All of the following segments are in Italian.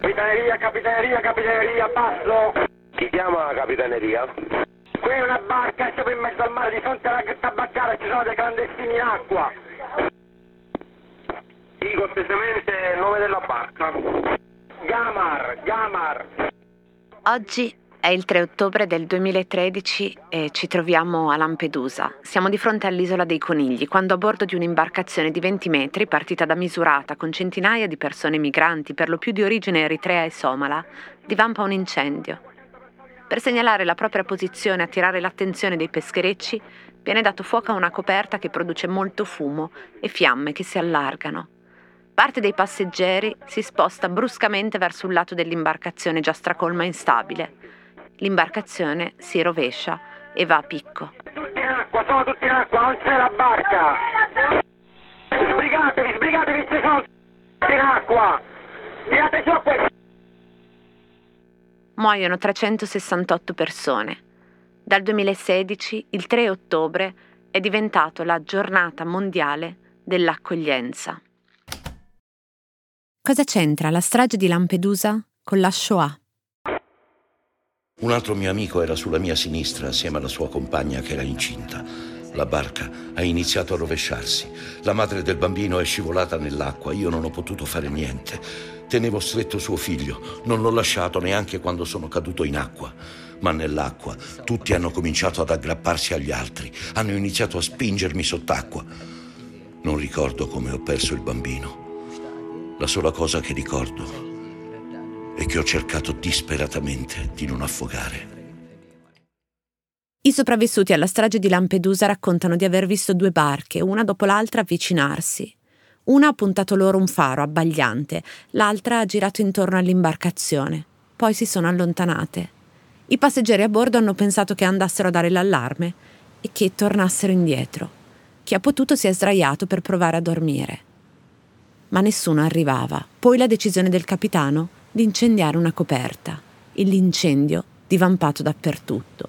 Capitaneria, capitaneria, capitaneria, basso. Chi chiama la capitaneria? Qui è una barca, siamo in mezzo al mare di fronte alla tabaccara, ci sono dei clandestini in acqua. Sì, cortesemente il nome della barca. Gamar, Gamar. Oggi è il 3 ottobre del 2013 e ci troviamo a Lampedusa. Siamo di fronte all'isola dei conigli, quando a bordo di un'imbarcazione di 20 metri, partita da Misurata, con centinaia di persone migranti, per lo più di origine eritrea e somala, divampa un incendio. Per segnalare la propria posizione e attirare l'attenzione dei pescherecci, viene dato fuoco a una coperta che produce molto fumo e fiamme che si allargano. Parte dei passeggeri si sposta bruscamente verso un lato dell'imbarcazione già stracolma e instabile. L'imbarcazione si rovescia e va a picco. Tutti in acqua, sono tutti in acqua, non c'è la barca. Sbrigatevi, sbrigatevi, ci sono tutti in acqua. Tirate giù questo. Muoiono 368 persone. Dal 2016, il 3 ottobre, è diventato la giornata mondiale dell'accoglienza. Cosa c'entra la strage di Lampedusa con la Shoah? Un altro mio amico era sulla mia sinistra assieme alla sua compagna che era incinta. La barca ha iniziato a rovesciarsi. La madre del bambino è scivolata nell'acqua. Io non ho potuto fare niente. Tenevo stretto suo figlio. Non l'ho lasciato neanche quando sono caduto in acqua. Ma nell'acqua tutti hanno cominciato ad aggrapparsi agli altri. Hanno iniziato a spingermi sott'acqua. Non ricordo come ho perso il bambino. La sola cosa che ricordo è che ho cercato disperatamente di non affogare. I sopravvissuti alla strage di Lampedusa raccontano di aver visto due barche, una dopo l'altra, avvicinarsi. Una ha puntato loro un faro abbagliante, l'altra ha girato intorno all'imbarcazione. Poi si sono allontanate. I passeggeri a bordo hanno pensato che andassero a dare l'allarme e che tornassero indietro. Chi ha potuto si è sdraiato per provare a dormire. Ma nessuno arrivava. Poi la decisione del capitano di incendiare una coperta e l'incendio divampato dappertutto.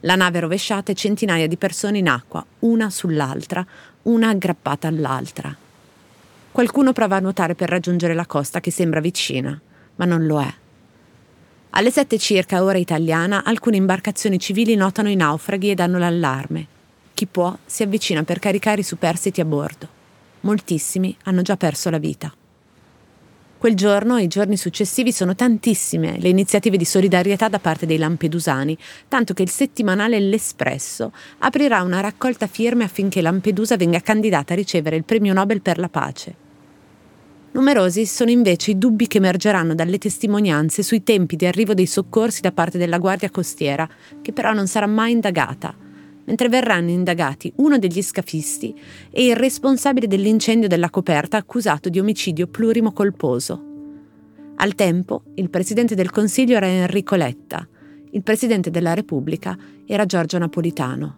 La nave rovesciata e centinaia di persone in acqua, una sull'altra, una aggrappata all'altra. Qualcuno prova a nuotare per raggiungere la costa che sembra vicina, ma non lo è. Alle sette circa, ora italiana, alcune imbarcazioni civili notano i naufraghi e danno l'allarme. Chi può si avvicina per caricare i superstiti a bordo. Moltissimi hanno già perso la vita. Quel giorno e i giorni successivi sono tantissime le iniziative di solidarietà da parte dei lampedusani, tanto che il settimanale L'Espresso aprirà una raccolta firme affinché Lampedusa venga candidata a ricevere il premio Nobel per la pace. Numerosi sono invece i dubbi che emergeranno dalle testimonianze sui tempi di arrivo dei soccorsi da parte della Guardia Costiera, che però non sarà mai indagata, mentre verranno indagati uno degli scafisti e il responsabile dell'incendio della coperta accusato di omicidio plurimo colposo. Al tempo, il presidente del Consiglio era Enrico Letta, il presidente della Repubblica era Giorgio Napolitano.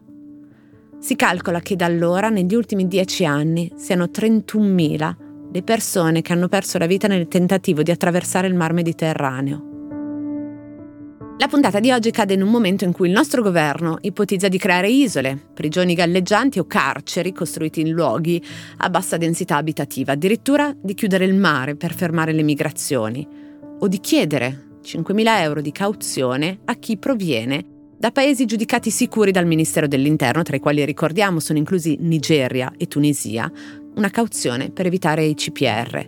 Si calcola che da allora, negli ultimi dieci anni, siano 31.000 le persone che hanno perso la vita nel tentativo di attraversare il mar Mediterraneo. La puntata di oggi cade in un momento in cui il nostro governo ipotizza di creare isole, prigioni galleggianti o carceri costruiti in luoghi a bassa densità abitativa, addirittura di chiudere il mare per fermare le migrazioni, o di chiedere 5.000 euro di cauzione a chi proviene da paesi giudicati sicuri dal Ministero dell'Interno, tra i quali ricordiamo sono inclusi Nigeria e Tunisia, una cauzione per evitare i CPR,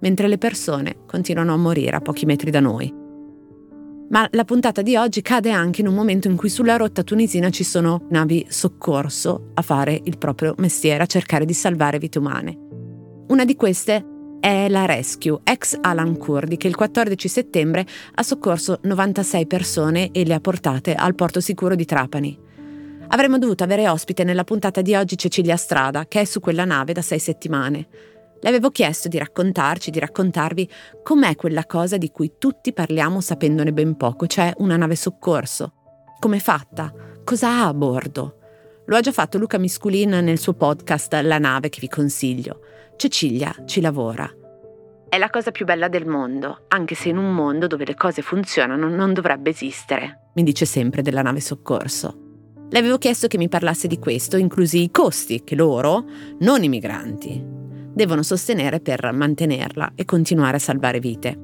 mentre le persone continuano a morire a pochi metri da noi. Ma la puntata di oggi cade anche in un momento in cui sulla rotta tunisina ci sono navi soccorso a fare il proprio mestiere, a cercare di salvare vite umane. Una di queste è la Rescue, ex Alan Kurdi, che il 14 settembre ha soccorso 96 persone e le ha portate al porto sicuro di Trapani. Avremmo dovuto avere ospite nella puntata di oggi Cecilia Strada, che è su quella nave da sei settimane. Le avevo chiesto di raccontarci, di raccontarvi com'è quella cosa di cui tutti parliamo sapendone ben poco, cioè una nave soccorso. Com'è fatta? Cosa ha a bordo? Lo ha già fatto Luca Misculin nel suo podcast La nave che vi consiglio. Cecilia ci lavora. È la cosa più bella del mondo, anche se in un mondo dove le cose funzionano non dovrebbe esistere, mi dice sempre della nave soccorso. Le avevo chiesto che mi parlasse di questo, inclusi i costi che loro, non i migranti, devono sostenere per mantenerla e continuare a salvare vite.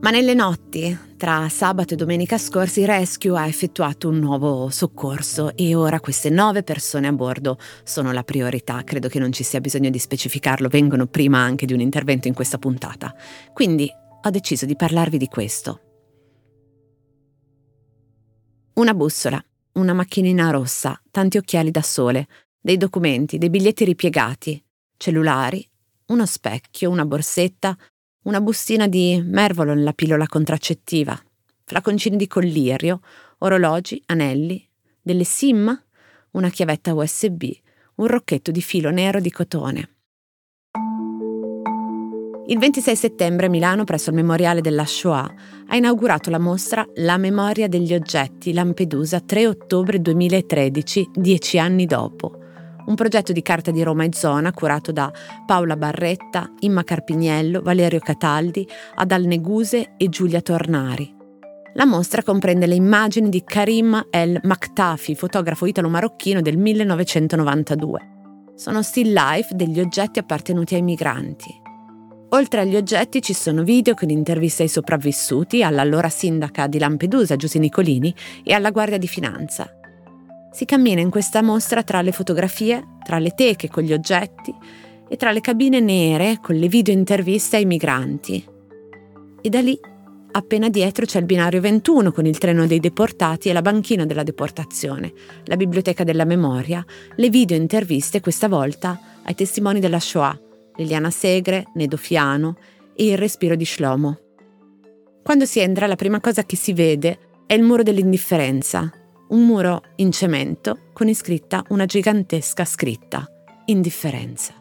Ma nelle notti, tra sabato e domenica scorsi, Rescue ha effettuato un nuovo soccorso e ora queste nove persone a bordo sono la priorità. Credo che non ci sia bisogno di specificarlo, vengono prima anche di un intervento in questa puntata. Quindi ho deciso di parlarvi di questo. Una bussola, una macchinina rossa, tanti occhiali da sole, dei documenti, dei biglietti ripiegati, cellulari, uno specchio, una borsetta, una bustina di Mervolon, la pillola contraccettiva, flaconcini di collirio, orologi, anelli, delle SIM, una chiavetta USB, un rocchetto di filo nero di cotone. Il 26 settembre Milano, presso il Memoriale della Shoah, ha inaugurato la mostra La memoria degli oggetti Lampedusa 3 ottobre 2013, dieci anni dopo un progetto di Carta di Roma e Zona curato da Paola Barretta, Imma Carpiniello, Valerio Cataldi, Adal Neguse e Giulia Tornari. La mostra comprende le immagini di Karim El Maktafi, fotografo italo-marocchino del 1992. Sono still life degli oggetti appartenuti ai migranti. Oltre agli oggetti ci sono video con interviste ai sopravvissuti, all'allora sindaca di Lampedusa Giusy Nicolini e alla Guardia di Finanza. Si cammina in questa mostra tra le fotografie, tra le teche con gli oggetti e tra le cabine nere con le video interviste ai migranti. E da lì, appena dietro, c'è il binario 21 con il treno dei deportati e la banchina della deportazione, la biblioteca della memoria, le video interviste questa volta ai testimoni della Shoah, Liliana Segre, Nedo Fiano e il respiro di Shlomo. Quando si entra la prima cosa che si vede è il muro dell'indifferenza, un muro in cemento con iscritta una gigantesca scritta, indifferenza.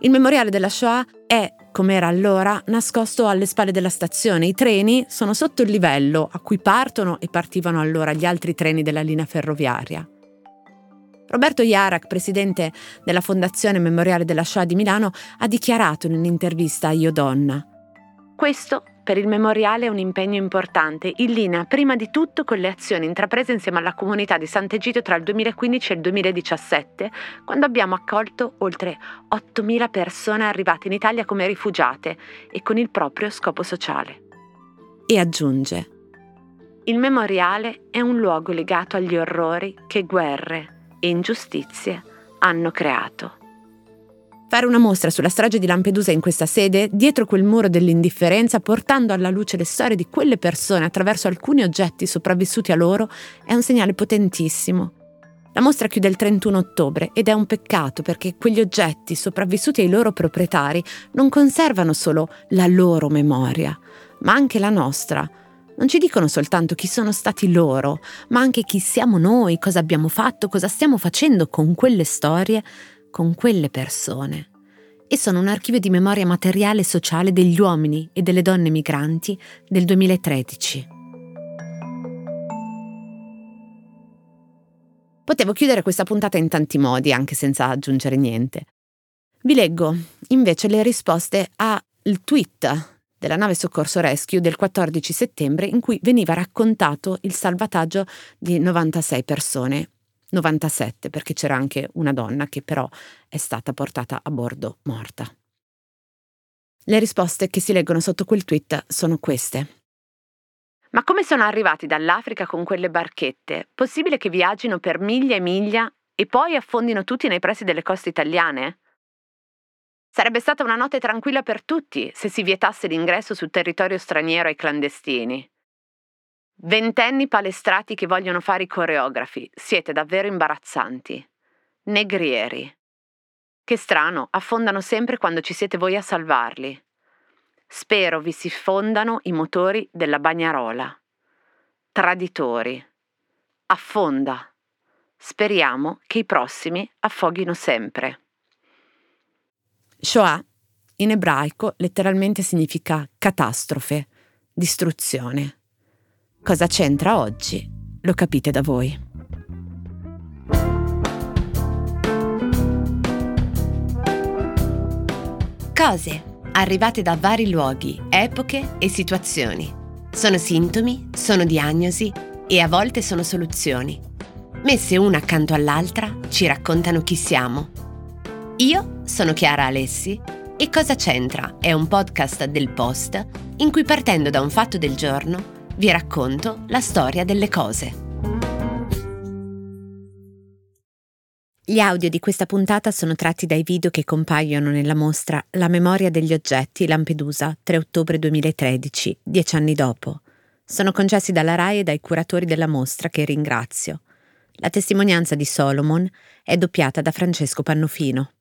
Il memoriale della Shoah è, come era allora, nascosto alle spalle della stazione. I treni sono sotto il livello a cui partono e partivano allora gli altri treni della linea ferroviaria. Roberto Iarak, presidente della Fondazione Memoriale della Shoah di Milano, ha dichiarato in un'intervista a Io Donna. Questo per il memoriale è un impegno importante, in linea prima di tutto con le azioni intraprese insieme alla comunità di Sant'Egidio tra il 2015 e il 2017, quando abbiamo accolto oltre 8.000 persone arrivate in Italia come rifugiate e con il proprio scopo sociale. E aggiunge, il memoriale è un luogo legato agli orrori che guerre e ingiustizie hanno creato. Fare una mostra sulla strage di Lampedusa in questa sede, dietro quel muro dell'indifferenza, portando alla luce le storie di quelle persone attraverso alcuni oggetti sopravvissuti a loro, è un segnale potentissimo. La mostra chiude il 31 ottobre ed è un peccato perché quegli oggetti sopravvissuti ai loro proprietari non conservano solo la loro memoria, ma anche la nostra. Non ci dicono soltanto chi sono stati loro, ma anche chi siamo noi, cosa abbiamo fatto, cosa stiamo facendo con quelle storie con quelle persone e sono un archivio di memoria materiale e sociale degli uomini e delle donne migranti del 2013. Potevo chiudere questa puntata in tanti modi, anche senza aggiungere niente. Vi leggo invece le risposte al tweet della nave soccorso Rescue del 14 settembre in cui veniva raccontato il salvataggio di 96 persone 97 perché c'era anche una donna che però è stata portata a bordo morta. Le risposte che si leggono sotto quel tweet sono queste. Ma come sono arrivati dall'Africa con quelle barchette? Possibile che viaggino per miglia e miglia e poi affondino tutti nei pressi delle coste italiane? Sarebbe stata una notte tranquilla per tutti se si vietasse l'ingresso sul territorio straniero ai clandestini. Ventenni palestrati che vogliono fare i coreografi, siete davvero imbarazzanti. Negrieri. Che strano, affondano sempre quando ci siete voi a salvarli. Spero vi si fondano i motori della bagnarola. Traditori. Affonda. Speriamo che i prossimi affoghino sempre. Shoah in ebraico letteralmente significa catastrofe, distruzione. Cosa c'entra oggi? Lo capite da voi. Cose arrivate da vari luoghi, epoche e situazioni. Sono sintomi, sono diagnosi e a volte sono soluzioni. Messe una accanto all'altra ci raccontano chi siamo. Io sono Chiara Alessi e Cosa c'entra è un podcast del Post in cui partendo da un fatto del giorno vi racconto la storia delle cose. Gli audio di questa puntata sono tratti dai video che compaiono nella mostra La memoria degli oggetti Lampedusa 3 ottobre 2013, dieci anni dopo. Sono concessi dalla RAI e dai curatori della mostra che ringrazio. La testimonianza di Solomon è doppiata da Francesco Pannofino.